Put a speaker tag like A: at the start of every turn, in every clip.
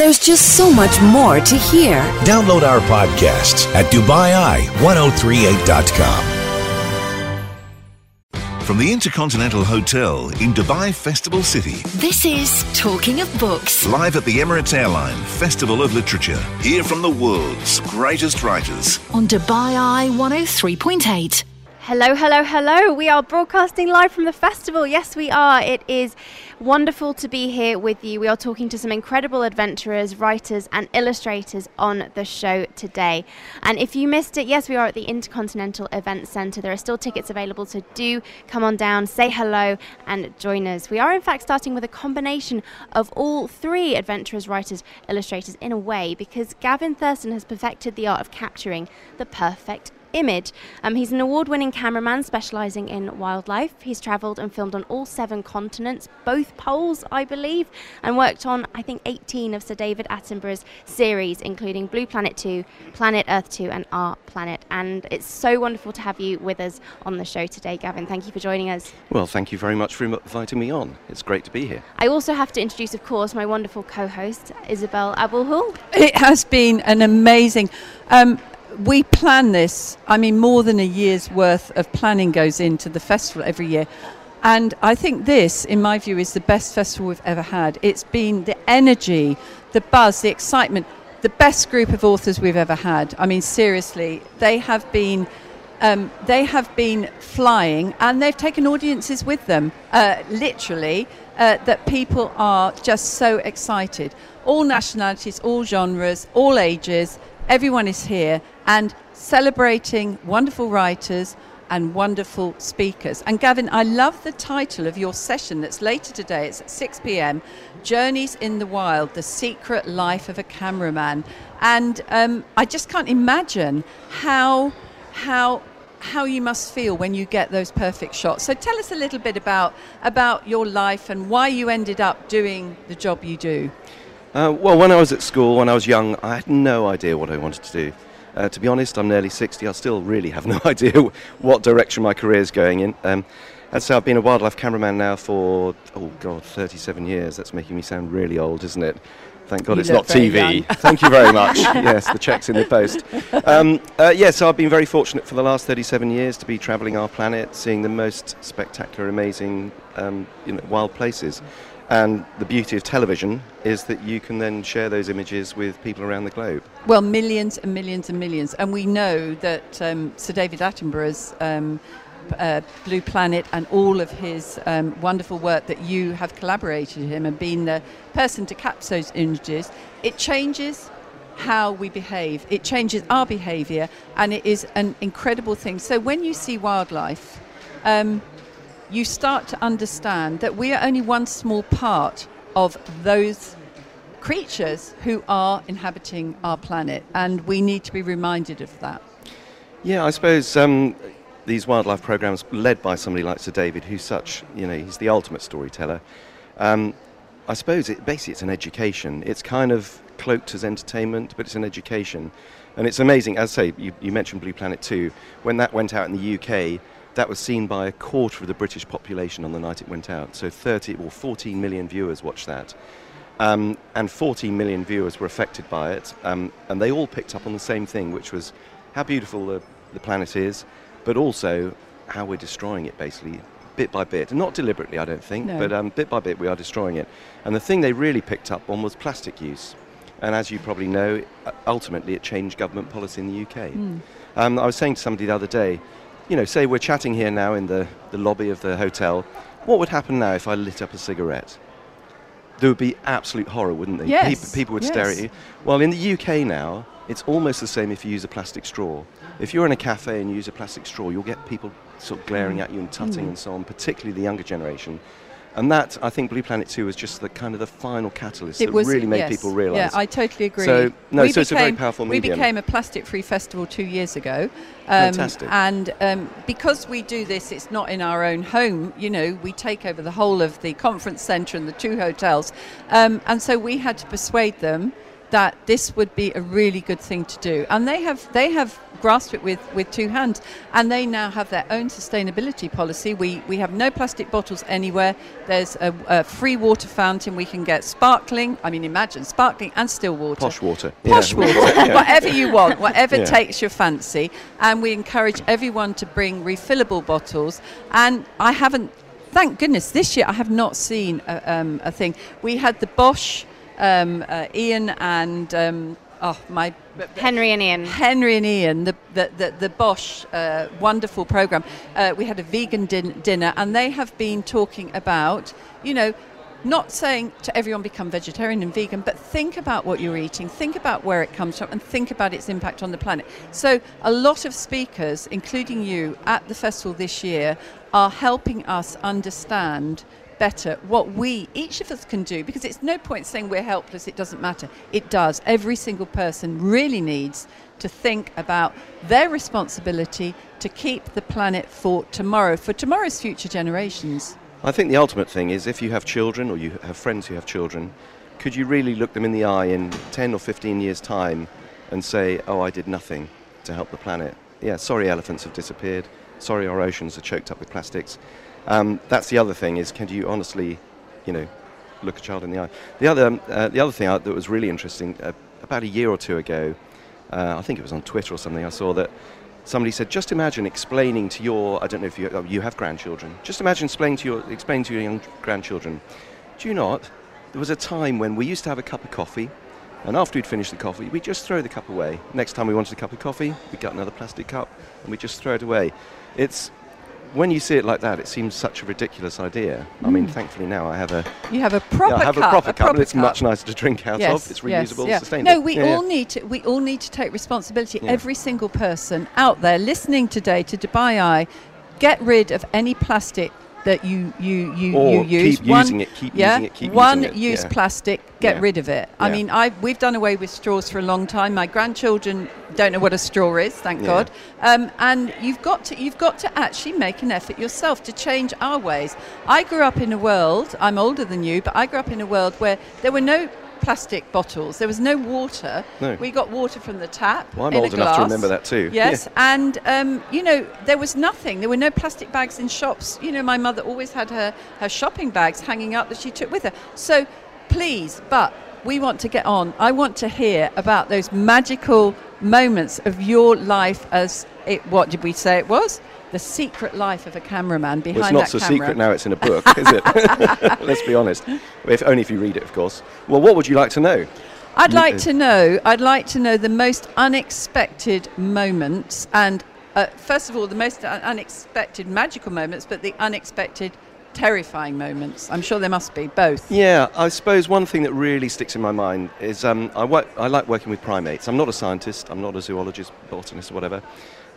A: There's just so much more to hear.
B: Download our podcasts at DubaiEye1038.com.
C: From the Intercontinental Hotel in Dubai Festival City,
A: This is Talking of Books.
C: live at the Emirates Airline Festival of Literature. Hear from the world's greatest writers.
A: On Dubai Eye 103.8.
D: Hello, hello, hello. We are broadcasting live from the festival. Yes, we are. It is wonderful to be here with you. We are talking to some incredible adventurers, writers, and illustrators on the show today. And if you missed it, yes, we are at the Intercontinental Event Centre. There are still tickets available, so do come on down, say hello, and join us. We are, in fact, starting with a combination of all three adventurers, writers, illustrators in a way, because Gavin Thurston has perfected the art of capturing the perfect image. Um, he's an award winning cameraman specialising in wildlife. He's travelled and filmed on all seven continents, both poles, I believe, and worked on, I think, 18 of Sir David Attenborough's series, including Blue Planet 2, Planet Earth 2, and Our Planet. And it's so wonderful to have you with us on the show today, Gavin. Thank you for joining us.
E: Well, thank you very much for inviting me on. It's great to be here.
D: I also have to introduce, of course, my wonderful co host, Isobel Abulhoul.
F: It has been an amazing. Um, we plan this. I mean, more than a year's worth of planning goes into the festival every year. And I think this, in my view, is the best festival we've ever had. It's been the energy, the buzz, the excitement, the best group of authors we've ever had. I mean, seriously, they have been. Um, they have been flying and they've taken audiences with them, uh, literally, uh, that people are just so excited. All nationalities, all genres, all ages, everyone is here and celebrating wonderful writers and wonderful speakers. And Gavin, I love the title of your session that's later today. It's at 6 p.m. Journeys in the Wild: The Secret Life of a Cameraman. And um, I just can't imagine how how how you must feel when you get those perfect shots. So tell us a little bit about about your life and why you ended up doing the job you do.
E: Uh, well, when I was at school, when I was young, I had no idea what I wanted to do. Uh, to be honest, I'm nearly 60. I still really have no idea what direction my career is going in. Um, and so I've been a wildlife cameraman now for, oh God, 37 years. That's making me sound really old, isn't it? Thank God
F: You
E: it's not TV. Thank you very much. yes, the check's in the post. Um, uh, yeah, so I've been very fortunate for the last 37 years to be travelling our planet, seeing the most spectacular, amazing um, you know, wild places. And the beauty of television is that you can then share those images with people around the globe.
F: Well, millions and millions and millions. And we know that um, Sir David Attenborough's um, uh, Blue Planet and all of his um, wonderful work that you have collaborated with him and been the person to capture those images, it changes how we behave. It changes our behaviour, and it is an incredible thing. So when you see wildlife, um, you start to understand that we are only one small part of those creatures who are inhabiting our planet, and we need to be reminded of that.
E: Yeah, I suppose um, these wildlife programs, led by somebody like Sir David, who's such, you know, he's the ultimate storyteller. Um, I suppose it, basically it's an education. It's kind of cloaked as entertainment, but it's an education. And it's amazing, as I say, you, you mentioned Blue Planet 2. When that went out in the UK, that was seen by a quarter of the British population on the night it went out. So 30 or 14 million viewers watched that. Um, and 14 million viewers were affected by it. Um, and they all picked up on the same thing, which was how beautiful the, the planet is, but also how we're destroying it basically, bit by bit. Not deliberately, I don't think,
F: No.
E: but um, bit by bit we are destroying it. And the thing they really picked up on was plastic use. And as you probably know, ultimately it changed government policy in the UK. Um, I was saying to somebody the other day, you know, say we're chatting here now in the, the lobby of the hotel. What would happen now if I lit up a cigarette? There would be absolute horror, wouldn't there?
F: Yes,
E: People, people would stare at you. Well, in the UK now, it's almost the same if you use a plastic straw. If you're in a cafe and you use a plastic straw, you'll get people sort of glaring
F: Mm.
E: at you and tutting and so on, particularly the younger generation. And that, I think, Blue Planet 2 was just the kind of the final catalyst that really made
F: yes.
E: people realise.
F: Yeah, I totally agree.
E: So, no,
F: We
E: so it's a very
F: became-
E: powerful
F: We became a plastic-free festival two years ago. Um,
E: Fantastic.
F: And um, because we do this, it's not in our own home. You know, we take over the whole of the conference centre and the two hotels. Um, and so we had to persuade them that this would be a really good thing to do, and they have they have grasped it with, with two hands, and they now have their own sustainability policy. We we have no plastic bottles anywhere. There's a, a free water fountain. We can get sparkling. I mean, imagine sparkling and still water.
E: Posh water.
F: Posh
E: Yeah.
F: water, whatever you want, whatever
E: Yeah.
F: takes your fancy. And we encourage everyone to bring refillable bottles. And I haven't, thank goodness, this year I have not seen a, um, a thing. We had the Bosh, um, uh, Ian and, um, oh, my.
D: Henry and Ian.
F: Henry and Ian, the the the, the Bosh uh, wonderful program. Uh, we had a vegan din- dinner, and they have been talking about, you know, not saying to everyone become vegetarian and vegan, but think about what you're eating, think about where it comes from, and think about its impact on the planet. So, a lot of speakers, including you, at the festival this year, are helping us understand better what we, each of us, can do because it's no point saying we're helpless, it doesn't matter. It does. Every single person really needs to think about their responsibility to keep the planet for tomorrow, for tomorrow's future generations.
E: I think the ultimate thing is if you have children or you have friends who have children, could you really look them in the eye in 10 or 15 years' time and say, oh, I did nothing to help the planet? Yeah, sorry, elephants have disappeared. Sorry, our oceans are choked up with plastics. Um, that's the other thing is, can you honestly, you know, look a child in the eye? The other, um, uh, the other thing that was really interesting, uh, about a year or two ago, uh, I think it was on Twitter or something, I saw that somebody said, just imagine explaining to your, I don't know if you, oh, you have grandchildren, just imagine explaining to, your, explaining to your young grandchildren, do you not, there was a time when we used to have a cup of coffee, and after we'd finished the coffee, we'd just throw the cup away. Next time we wanted a cup of coffee, we'd get another plastic cup, and we'd just throw it away. It's, when you see it like that, it seems such a ridiculous idea. I mean, mm. thankfully now I have a,
F: You have a proper
E: yeah, I have
F: cup,
E: a proper cup, and it's
F: cup.
E: much nicer to drink out
F: Yes,
E: of. It's
F: yes,
E: reusable,
F: yeah.
E: sustainable.
F: No, we
E: Yeah,
F: all need to. We all need to take responsibility. Every single person out there listening today to Dubai Eye, get rid of any plastic that you you you,
E: Or
F: you use.
E: keep using it, keep
F: yeah,
E: using it, keep
F: one
E: using it,
F: use
E: yeah.
F: plastic. Get
E: Yeah.
F: rid of it. I
E: Yeah.
F: mean, I we've done away with straws for a long time. My grandchildren don't know what a straw is, thank. God. Um, and you've got to you've got to actually make an effort yourself to change our ways. I grew up in a world. I'm older than you, but I grew up in a world where there were no plastic bottles. There was no water.
E: No.
F: We got water from the tap.
E: Well, I'm old enough to remember that too.
F: Yes, and um, you know there was nothing. There were no plastic bags in shops. You know, my mother always had her her shopping bags hanging up that she took with her. So, please, but we want to get on. I want to hear about those magical moments of your life as it. What did we say it was? The secret life of a cameraman behind
E: Well, it's not
F: that
E: so
F: camera.
E: secret now it's in a book, is it? Let's be honest. If, only if you read it, of course. Well, what would you like to know?
F: I'd like to know. I'd like to know the most unexpected moments, and uh, first of all, the most unexpected magical moments, but the unexpected terrifying moments. I'm sure there must be both.
E: Yeah, I suppose one thing that really sticks in my mind is um, I, work, I like working with primates. I'm not a scientist, I'm not a zoologist, botanist, or whatever.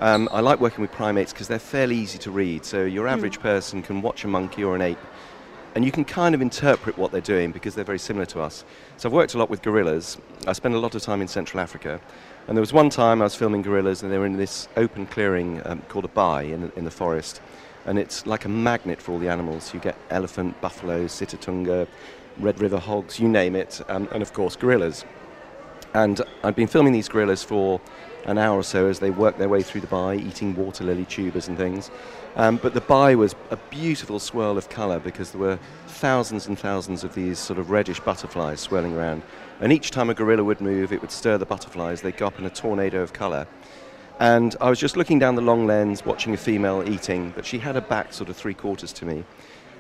E: Um, I like working with primates because they're fairly easy to read. So your average person can watch a monkey or an ape and you can kind of interpret what they're doing because they're very similar to us. So I've worked a lot with gorillas. I spend a lot of time in Central Africa. And there was one time I was filming gorillas and they were in this open clearing um, called a bai in, in the forest. And it's like a magnet for all the animals. You get elephant, buffalo, sitatunga, red river hogs, you name it, um, and of course gorillas. And I'd been filming these gorillas for an hour or so as they worked their way through the bai, eating water lily tubers and things. Um, but the bai was a beautiful swirl of colour because there were thousands and thousands of these sort of reddish butterflies swirling around. And each time a gorilla would move, it would stir the butterflies. They'd go up in a tornado of colour. And I was just looking down the long lens, watching a female eating, but she had her back sort of three quarters to me.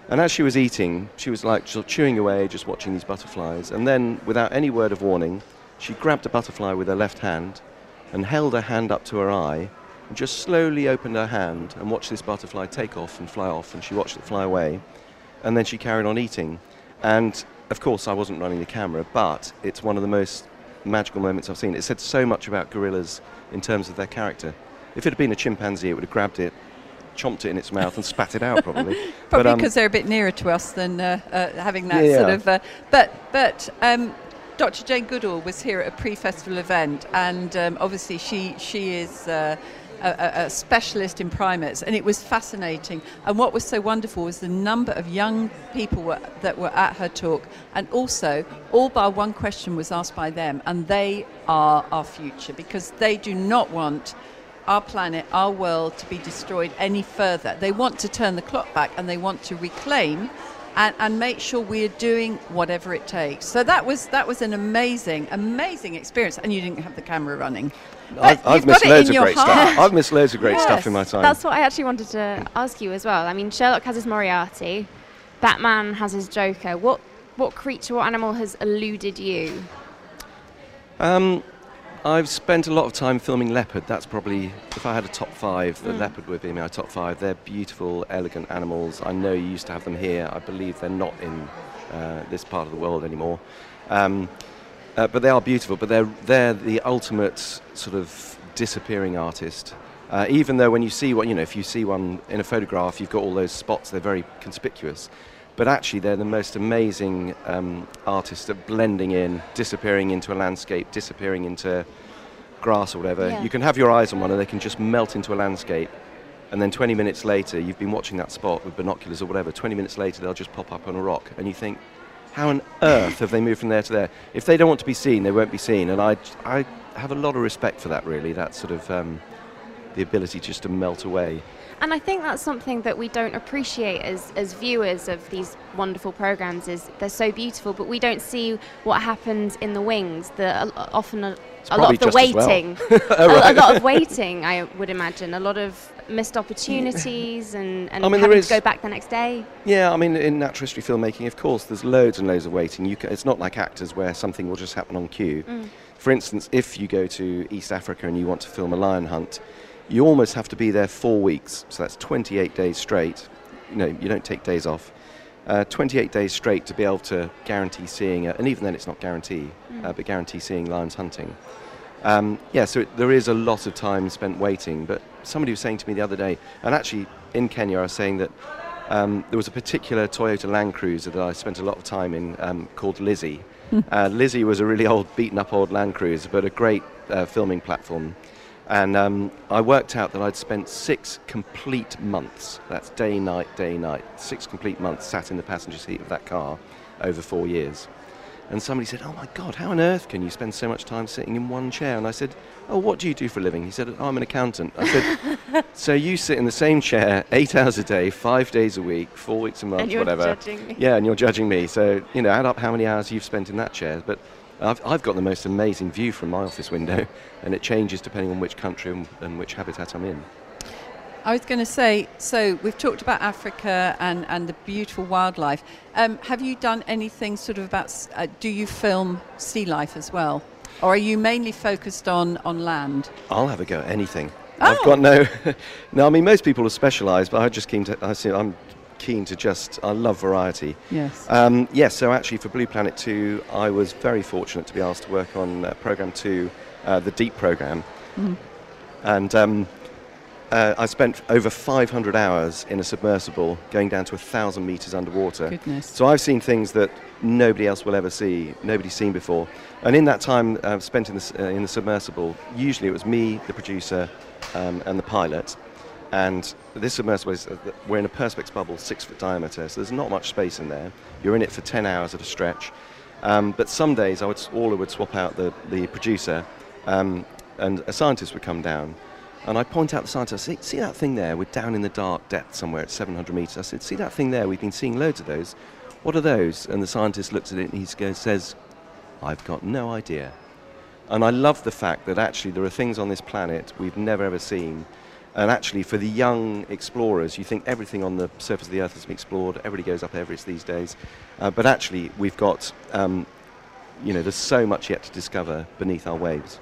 E: And as she was eating, she was like sort of chewing away, just watching these butterflies. And then, without any word of warning, she grabbed a butterfly with her left hand and held her hand up to her eye and just slowly opened her hand and watched this butterfly take off and fly off. And she watched it fly away. And then she carried on eating. And of course, I wasn't running the camera, but it's one of the most magical moments I've seen. It said so much about gorillas in terms of their character. If it had been a chimpanzee, it would have grabbed it, chomped it in its mouth, and spat it out, probably.
F: Probably
E: um,
F: because they're a bit nearer to us than uh, uh, having that
E: Yeah.
F: sort of. Uh, but but um, Dr. Jane Goodall was here at a pre-festival event, and um, obviously she she is. Uh, a, a, specialist in primates, and it was fascinating. And what was so wonderful was the number of young people were, that were at her talk, and also all bar one question was asked by them, and they are our future because they do not want our planet, our world to be destroyed any further. They want to turn the clock back and they want to reclaim and, and make sure we're doing whatever it takes. So that was that was an amazing, amazing experience. And you didn't have the camera running.
E: I've, I've missed
F: got
E: loads of great
F: heart.
E: stuff. I've missed loads of great stuff in my time.
D: That's what I actually wanted to ask you as well. I mean, Sherlock has his Moriarty, Batman has his Joker. What what creature, what animal has eluded you?
E: Um, I've spent a lot of time filming leopard. That's probably, if I had a top five, the leopard would be my top five. They're beautiful, elegant animals. I know you used to have them here. I believe they're not in uh, this part of the world anymore. Um, uh, but they are beautiful. But they're they're the ultimate sort of disappearing artist. Uh, even though when you see one, you know, if you see one in a photograph, you've got all those spots. They're very conspicuous. But actually, they're the most amazing um, artists at blending in, disappearing into a landscape, disappearing into grass or whatever.
D: Yeah.
E: You can have your eyes on one and they can just melt into a landscape. And then 20 minutes later, you've been watching that spot with binoculars or whatever. 20 minutes later, they'll just pop up on a rock. And you think, how on earth have they moved from there to there? If they don't want to be seen, they won't be seen. And I, I have a lot of respect for that, really. That sort of um, the ability just to melt away.
D: And I think that's something that we don't appreciate as, as viewers of these wonderful programs is they're so beautiful, but we don't see what happens in the wings. The often a, a lot of the
E: well.
D: waiting,
E: Oh,
D: a, a lot of waiting. I would imagine a lot of missed opportunities and, and
E: I mean,
D: having to go back the next day.
E: Yeah, I mean, in natural history filmmaking, of course, there's loads and loads of waiting. You ca it's not like actors where something will just happen on cue. Mm. For instance, if you go to East Africa and you want to film a lion hunt, you almost have to be there four weeks. So that's 28 days straight. You know, you don't take days off. Uh, 28 days straight to be able to guarantee seeing, a, and even then it's not guarantee, uh, but guarantee seeing lions hunting. Um, yeah, so it, there is a lot of time spent waiting. But somebody was saying to me the other day, and actually in Kenya, I was saying that um, there was a particular Toyota Land Cruiser that I spent a lot of time in um, called Lizzie. uh, Lizzie was a really old, beaten up old Land Cruiser, but a great uh, filming platform. And um, I worked out that I'd spent six complete months, that's day, night, day, night, six complete months sat in the passenger seat of that car over four years. And somebody said, Oh my God, how on earth can you spend so much time sitting in one chair? And I said, Oh, what do you do for a living? He said, oh, I'm an accountant. I said, So you sit in the same chair eight hours a day, five days a week, four weeks a month,
D: And you're
E: whatever.
D: judging me.
E: Yeah, and you're judging me. So, you know, add up how many hours you've spent in that chair. But I've, I've got the most amazing view from my office window, and it changes depending on which country and, and which habitat I'm in.
F: I was going to say, so we've talked about Africa and, and the beautiful wildlife. Um, have you done anything sort of about, uh, do you film sea life as well? Or are you mainly focused on, on land?
E: I'll have a go at anything.
F: Oh.
E: I've got no, no. I mean, most people are specialised, but I just came to. I see, I'm keen to just. I love variety.
F: Yes.
E: Um, yes. So actually, for Blue Planet Two, I was very fortunate to be asked to work on uh, program two, uh, the Deep program, and. Um, uh, I spent over 500 hours in a submersible, going down to a thousand meters underwater.
F: Goodness.
E: So I've seen things that nobody else will ever see, nobody's seen before. And in that time uh, spent in the, uh, in the submersible, usually it was me, the producer, um, and the pilot. And this submersible is, we're in a Perspex bubble, six foot diameter, so there's not much space in there. You're in it for 10 hours at a stretch. Um, but some days I would, Orla would swap out the, the producer, um, and a scientist would come down. And I point out the scientist, see, see that thing there? We're down in the dark depth somewhere at 700 meters. I said, see that thing there? We've been seeing loads of those. What are those? And the scientist looks at it and he says, I've got no idea. And I love the fact that actually there are things on this planet we've never ever seen. And actually, for the young explorers, you think everything on the surface of the Earth has been explored. Everybody goes up Everest these days. Uh, but actually, we've got, um, you know, there's so much yet to discover beneath our waves.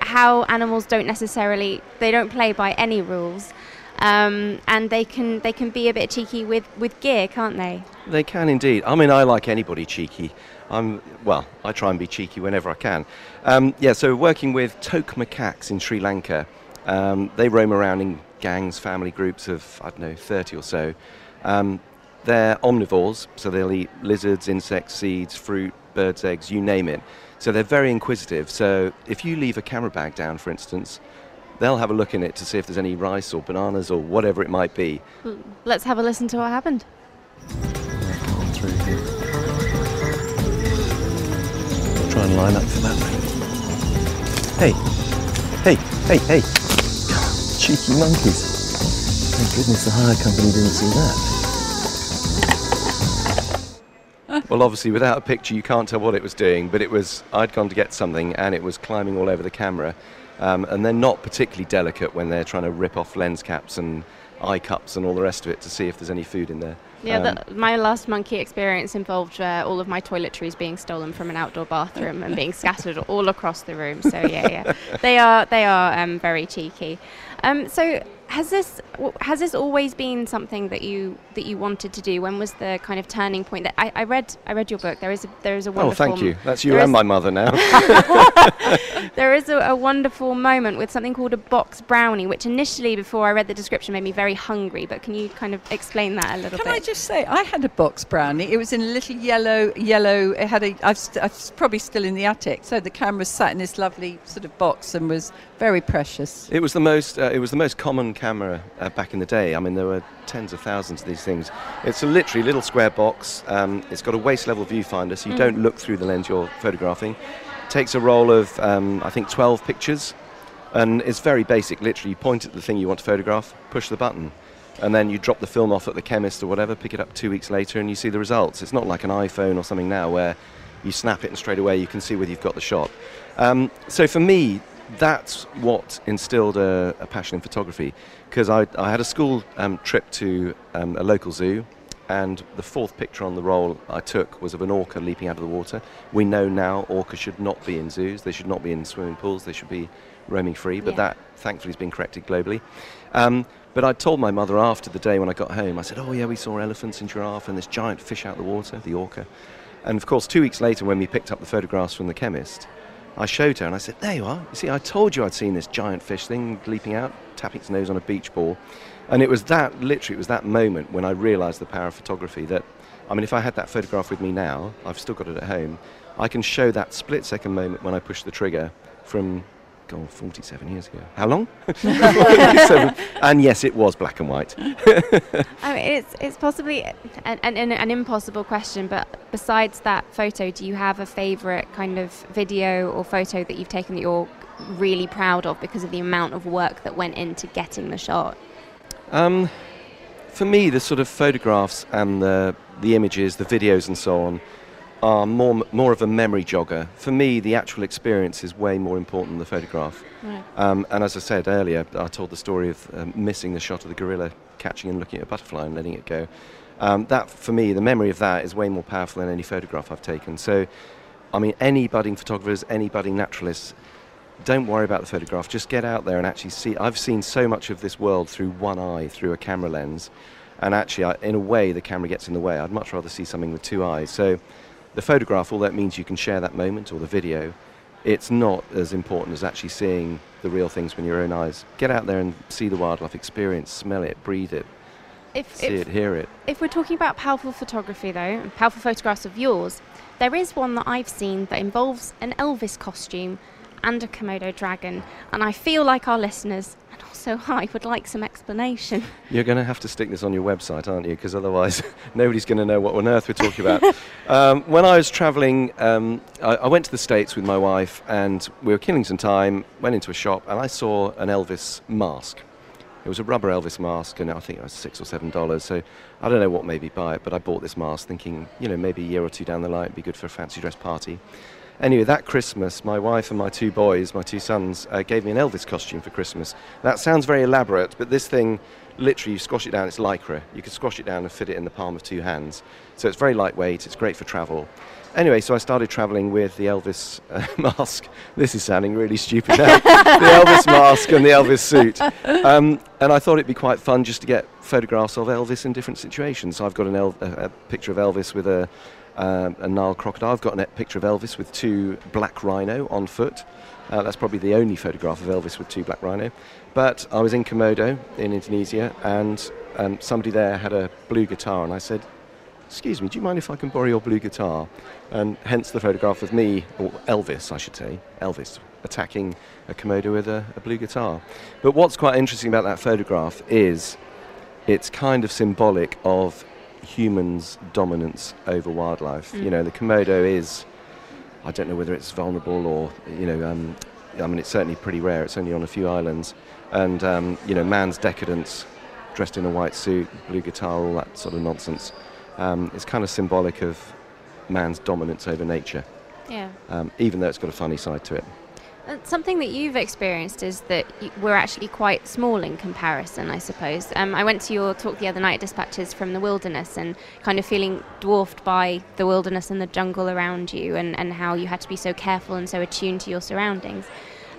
D: how animals don't necessarily they don't play by any rules um, and they can they can be a bit cheeky with, with gear can't they
E: They can indeed. I mean, I like anybody cheeky. I'm well. I try and be cheeky whenever I can. Um, yeah. So working with toque macaques in Sri Lanka, um, they roam around in gangs, family groups of I don't know, 30 or so. Um, they're omnivores, so they'll eat lizards, insects, seeds, fruit, birds' eggs, you name it. So they're very inquisitive. So if you leave a camera bag down, for instance, they'll have a look in it to see if there's any rice or bananas or whatever it might be.
D: Let's have a listen to what happened.
E: Try and line up for that. Hey, hey, hey, hey! Cheeky monkeys! Thank goodness the hire company didn't see that. well, obviously, without a picture, you can't tell what it was doing. But it was I'd gone to get something, and it was climbing all over the camera. Um, and they're not particularly delicate when they're trying to rip off lens caps and eye cups and all the rest of it to see if there's any food in there.
D: Yeah,
E: Um,
D: the, my last monkey experience involved uh, all of my toiletries being stolen from an outdoor bathroom and being scattered all across the room. So yeah, yeah, they are they are um, very cheeky. Um, so has this has this always been something that you that you wanted to do? When was the kind of turning point? That I, I read I read your book. There is a, there is a
E: oh, thank you. That's you and my mother now.
D: there is a, a wonderful moment with something called a box brownie, which initially, before I read the description, made me very hungry. But can you kind of explain that a little
F: Can
D: bit?
F: Can I just say, I had a box brownie. It was in a little yellow, yellow. It had a. I've, st- I've probably still in the attic. So the camera sat in this lovely sort of box and was very precious.
E: It was the most. Uh, it was the most common camera uh, back in the day. I mean, there were tens of thousands of these things. It's a literally little square box. Um, it's got a waist level viewfinder, so you don't look through the lens you're photographing. Takes a roll of um, I think 12 pictures, and it's very basic. Literally, you point at the thing you want to photograph, push the button, and then you drop the film off at the chemist or whatever. Pick it up two weeks later, and you see the results. It's not like an iPhone or something now where you snap it and straight away you can see whether you've got the shot. Um, so for me, that's what instilled a, a passion in photography because I, I had a school um, trip to um, a local zoo and the fourth picture on the roll I took was of an orca leaping out of the water. We know now orcas should not be in zoos, they should not be in swimming pools, they should be roaming free, but
D: Yeah.
E: that thankfully has been corrected globally. Um, but I told my mother after the day when I got home, I said, Oh, yeah, we saw elephants and giraffe and this giant fish out of the water, the orca. And of course, two weeks later, when we picked up the photographs from the chemist, I showed her and I said, There you are. You see, I told you I'd seen this giant fish thing leaping out, tapping its nose on a beach ball. And it was that, literally, it was that moment when I realized the power of photography that, I mean, if I had that photograph with me now, I've still got it at home, I can show that split second moment when I push the trigger from, God, 47 years ago. How long? And yes, it was black and white.
D: I mean, it's it's possibly an, an, an, impossible question, but besides that photo, do you have a favourite kind of video or photo that you've taken that you're really proud of because of the amount of work that went into getting the shot?
E: Um, for me, the sort of photographs and the, the images, the videos, and so on are more, more of a memory jogger. For me, the actual experience is way more important than the photograph.
D: Right.
E: Um, and as I said earlier, I told the story of um, missing the shot of the gorilla catching and looking at a butterfly and letting it go. Um, that, for me, the memory of that is way more powerful than any photograph I've taken. So, I mean, any budding photographers, any budding naturalists, don't worry about the photograph. Just get out there and actually see. I've seen so much of this world through one eye, through a camera lens, and actually, I, in a way, the camera gets in the way. I'd much rather see something with two eyes. So, the photograph, all that means you can share that moment, or the video. It's not as important as actually seeing the real things with your own eyes. Get out there and see the wildlife, experience, smell it, breathe it,
D: If,
E: see
D: if,
E: it, hear it.
D: if we're talking about powerful photography, though, powerful photographs of yours, there is one that I've seen that involves an Elvis costume and a Komodo dragon, and I feel like our listeners and also I would like some explanation.
E: You're going to have to stick this on your website, aren't you? Because otherwise, nobody's going to know what on earth we're talking about. um, when I was travelling, um, I, I went to the States with my wife, and we were killing some time. Went into a shop, and I saw an Elvis mask. It was a rubber Elvis mask, and I think it was six or seven dollars. So I don't know what made me buy it, but I bought this mask thinking, you know, maybe a year or two down the line, it'd be good for a fancy dress party. Anyway, that Christmas, my wife and my two boys, my two sons, uh, gave me an Elvis costume for Christmas. That sounds very elaborate, but this thing, literally, you squash it down, it's lycra. You can squash it down and fit it in the palm of two hands. So it's very lightweight, it's great for travel. Anyway, so I started traveling with the Elvis uh, mask. This is sounding really stupid now. the Elvis mask and the Elvis suit. Um, and I thought it'd be quite fun just to get photographs of Elvis in different situations. So I've got an El- a, a picture of Elvis with a, um, a Nile crocodile. I've got a picture of Elvis with two black rhino on foot. Uh, that's probably the only photograph of Elvis with two black rhino. But I was in Komodo in Indonesia, and um, somebody there had a blue guitar, and I said, excuse me, do you mind if I can borrow your blue guitar? And hence the photograph of me, or Elvis, I should say, Elvis, attacking a Komodo with a, a blue guitar. But what's quite interesting about that photograph is it's kind of symbolic of humans' dominance over wildlife. You know, the Komodo is, I don't know whether it's vulnerable or, you know, um, I mean, it's certainly pretty rare. It's only on a few islands. And, um, you know, man's decadence, dressed in a white suit, blue guitar, all that sort of nonsense, um, is kind of symbolic of man's dominance over nature,
D: Yeah.
E: um, even though it's got a funny side to it.
D: Uh, Something that you've experienced is that we're actually quite small in comparison, I suppose. Um, I went to your talk the other night, Dispatches from the Wilderness, and kind of feeling dwarfed by the wilderness and the jungle around you, and, and how you had to be so careful and so attuned to your surroundings.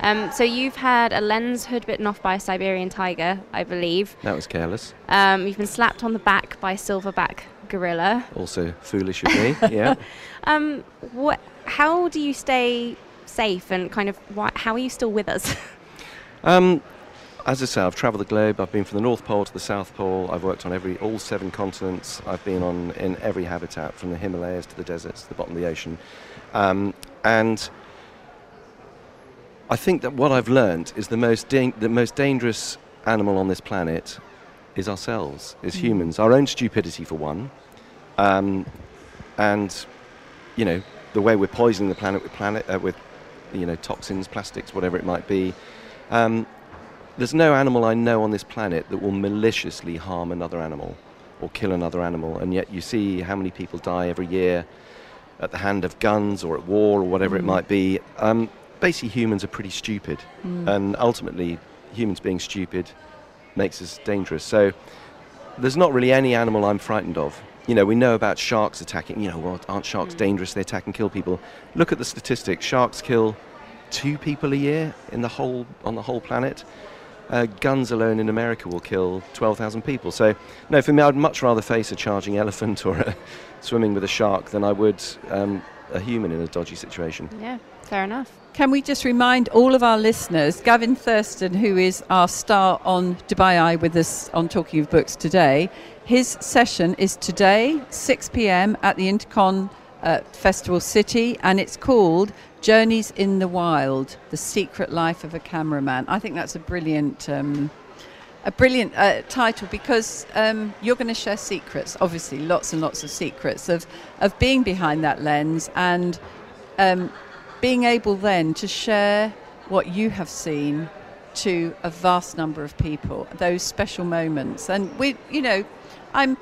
D: Um, so you've had a lens hood bitten off by a Siberian tiger, I believe.
E: That was careless.
D: Um, you've been slapped on the back by a silverback gorilla.
E: Also foolish of me, yeah.
D: Um, what? How do you stay safe, and kind of why, how are you still with us?
E: Um, as I say, I've travelled the globe. I've been from the North Pole to the South Pole. I've worked on every all seven continents. I've been on in every habitat, from the Himalayas to the deserts to the bottom of the ocean. Um, and I think that what I've learned is the most dan- the most dangerous animal on this planet is ourselves, is humans. Our own stupidity, for one, um, and you know the way we're poisoning the planet with planet uh, with you know toxins, plastics, whatever it might be. Um, there's no animal I know on this planet that will maliciously harm another animal or kill another animal, and yet you see how many people die every year at the hand of guns or at war or whatever it might be. Um, basically, humans are pretty stupid, and ultimately, humans being stupid makes us dangerous. So, there's not really any animal I'm frightened of. You know, we know about sharks attacking. You know, well, aren't sharks dangerous? They attack and kill people. Look at the statistics. Sharks kill two people a year in the whole on the whole planet. Uh, guns alone in America will kill 12,000 people. So, no, for me, I'd much rather face a charging elephant or a swimming with a shark than I would um, a human in a dodgy situation.
D: yeah, fair enough.
F: Can we just remind all of our listeners, Gavin Thurston, who is our star on Dubai Eye with us on Talking of Books today, his session is today, 6 p.m. at the Intercon uh, Festival City, and it's called Journeys in the Wild: The Secret Life of a Cameraman. I think that's a brilliant. Um, a brilliant uh, title because um, you're going to share secrets, obviously, lots and lots of secrets of, of being behind that lens and um, being able then to share what you have seen to a vast number of people, those special moments. And we, you know, I'm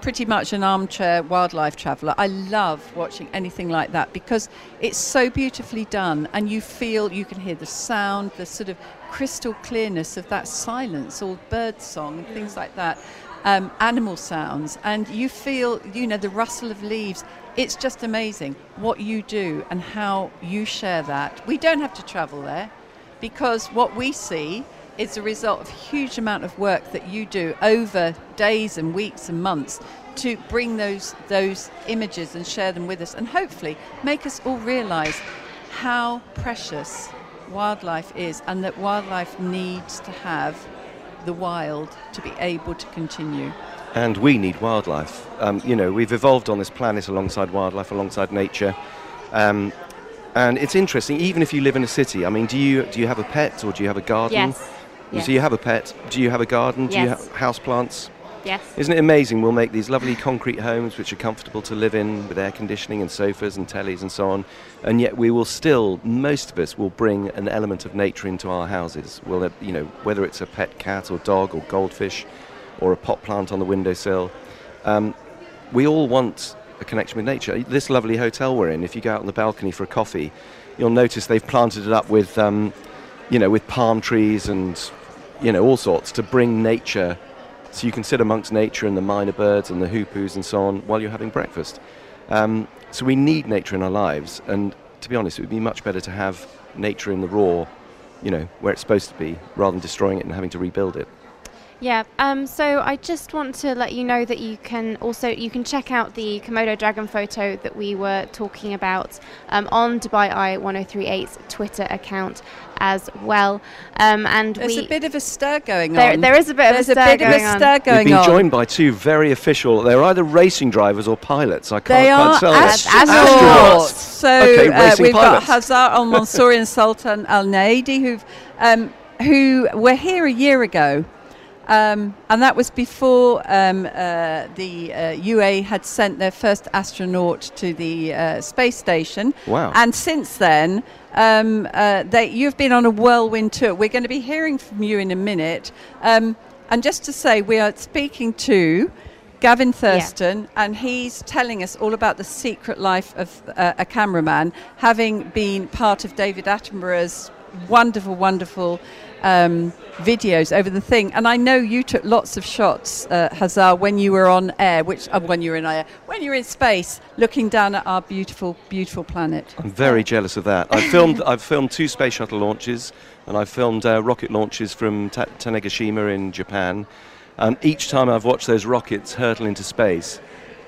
F: pretty much an armchair wildlife traveller. I love watching anything like that because it's so beautifully done, and you feel you can hear the sound, the sort of crystal clearness of that silence, or bird song and things like that, um, animal sounds, and you feel, you know, the rustle of leaves. It's just amazing what you do and how you share that. We don't have to travel there because what we see is a result of a huge amount of work that you do over days and weeks and months to bring those those images and share them with us and hopefully make us all realize how precious wildlife is and that wildlife needs to have the wild to be able to continue.
E: And we need wildlife. Um, you know, we've evolved on this planet alongside wildlife, alongside nature. Um, and it's interesting, even if you live in a city. I mean, do you do you have a pet or do you have a garden?
D: Yes. Yes.
E: So you have a pet. Do you have a garden? Do you have house plants?
D: Yes.
E: Isn't it amazing? We'll make these lovely concrete homes which are comfortable to live in with air conditioning and sofas and tellies and so on. And yet we will still, most of us will bring an element of nature into our houses. We'll, uh, you know, whether it's a pet cat or dog or goldfish or a pot plant on the windowsill. Um, we all want a connection with nature. This lovely hotel we're in, if you go out on the balcony for a coffee, you'll notice they've planted it up with, um, you know, with palm trees and, you know, all sorts to bring nature so you can sit amongst nature and the myna birds and the hoopoes and so on while you're having breakfast. Um, so we need nature in our lives, and to be honest, it would be much better to have nature in the raw, you know, where it's supposed to be, rather than destroying it and having to rebuild it.
D: Yeah. Um, so I just want to let you know that you can also you can check out the Komodo dragon photo that we were talking about um, on Dubai Eye 1038's Twitter account as well. Um, and
F: There's
D: we
F: a bit of a stir going
D: there,
F: on.
D: there is a bit
F: There's
D: of a
F: a
D: stir
F: bit of
D: going
F: a
D: on.
F: stir
E: We've been
F: on.
E: joined by two very official. They're either racing drivers or pilots. I can't
F: They
E: quite
F: are
E: tell.
D: ast-
F: astronauts.
D: astronauts.
F: So
E: Okay,
F: uh, we've
E: pilots.
F: got Hazza Al Mansouri and Sultan Al Neyadi, who've um, who were here a year ago. Um, and that was before um, uh, the uh, UA had sent their first astronaut to the uh, space station.
E: Wow.
F: And since then, um, uh, they, you've been on a whirlwind tour. We're going to be hearing from you in a minute. Um, and just to say, we are speaking to Gavin Thurston, and he's telling us all about the secret life of uh, a cameraman, having been part of David Attenborough's wonderful, wonderful um, videos over the thing. And I know you took lots of shots, uh, Hazza, when you were on air, which uh, when you were in air, when you were in space, looking down at our beautiful, beautiful planet.
E: I'm very jealous of that. I've filmed. I've filmed two space shuttle launches, and I've filmed uh, rocket launches from Ta- Tanegashima in Japan. And each time I've watched those rockets hurtle into space,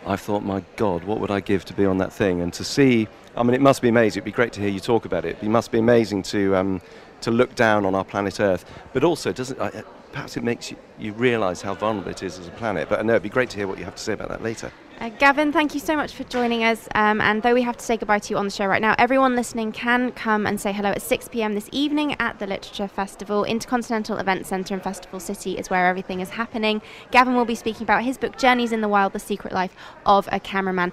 E: I've thought, my God, what would I give to be on that thing? And to see, I mean, it must be amazing. It'd be great to hear you talk about it. It must be amazing to um, to look down on our planet Earth. But also, doesn't uh, perhaps it makes you, you realise how vulnerable it is as a planet. But uh, no, it'd be great to hear what you have to say about that later.
D: Uh, Gavin, thank you so much for joining us. Um, and though we have to say goodbye to you on the show right now, everyone listening can come and say hello at 6 pm this evening at the Literature Festival. Intercontinental Event Centre in Festival City is where everything is happening. Gavin will be speaking about his book, Journeys in the Wild The Secret Life of a Cameraman.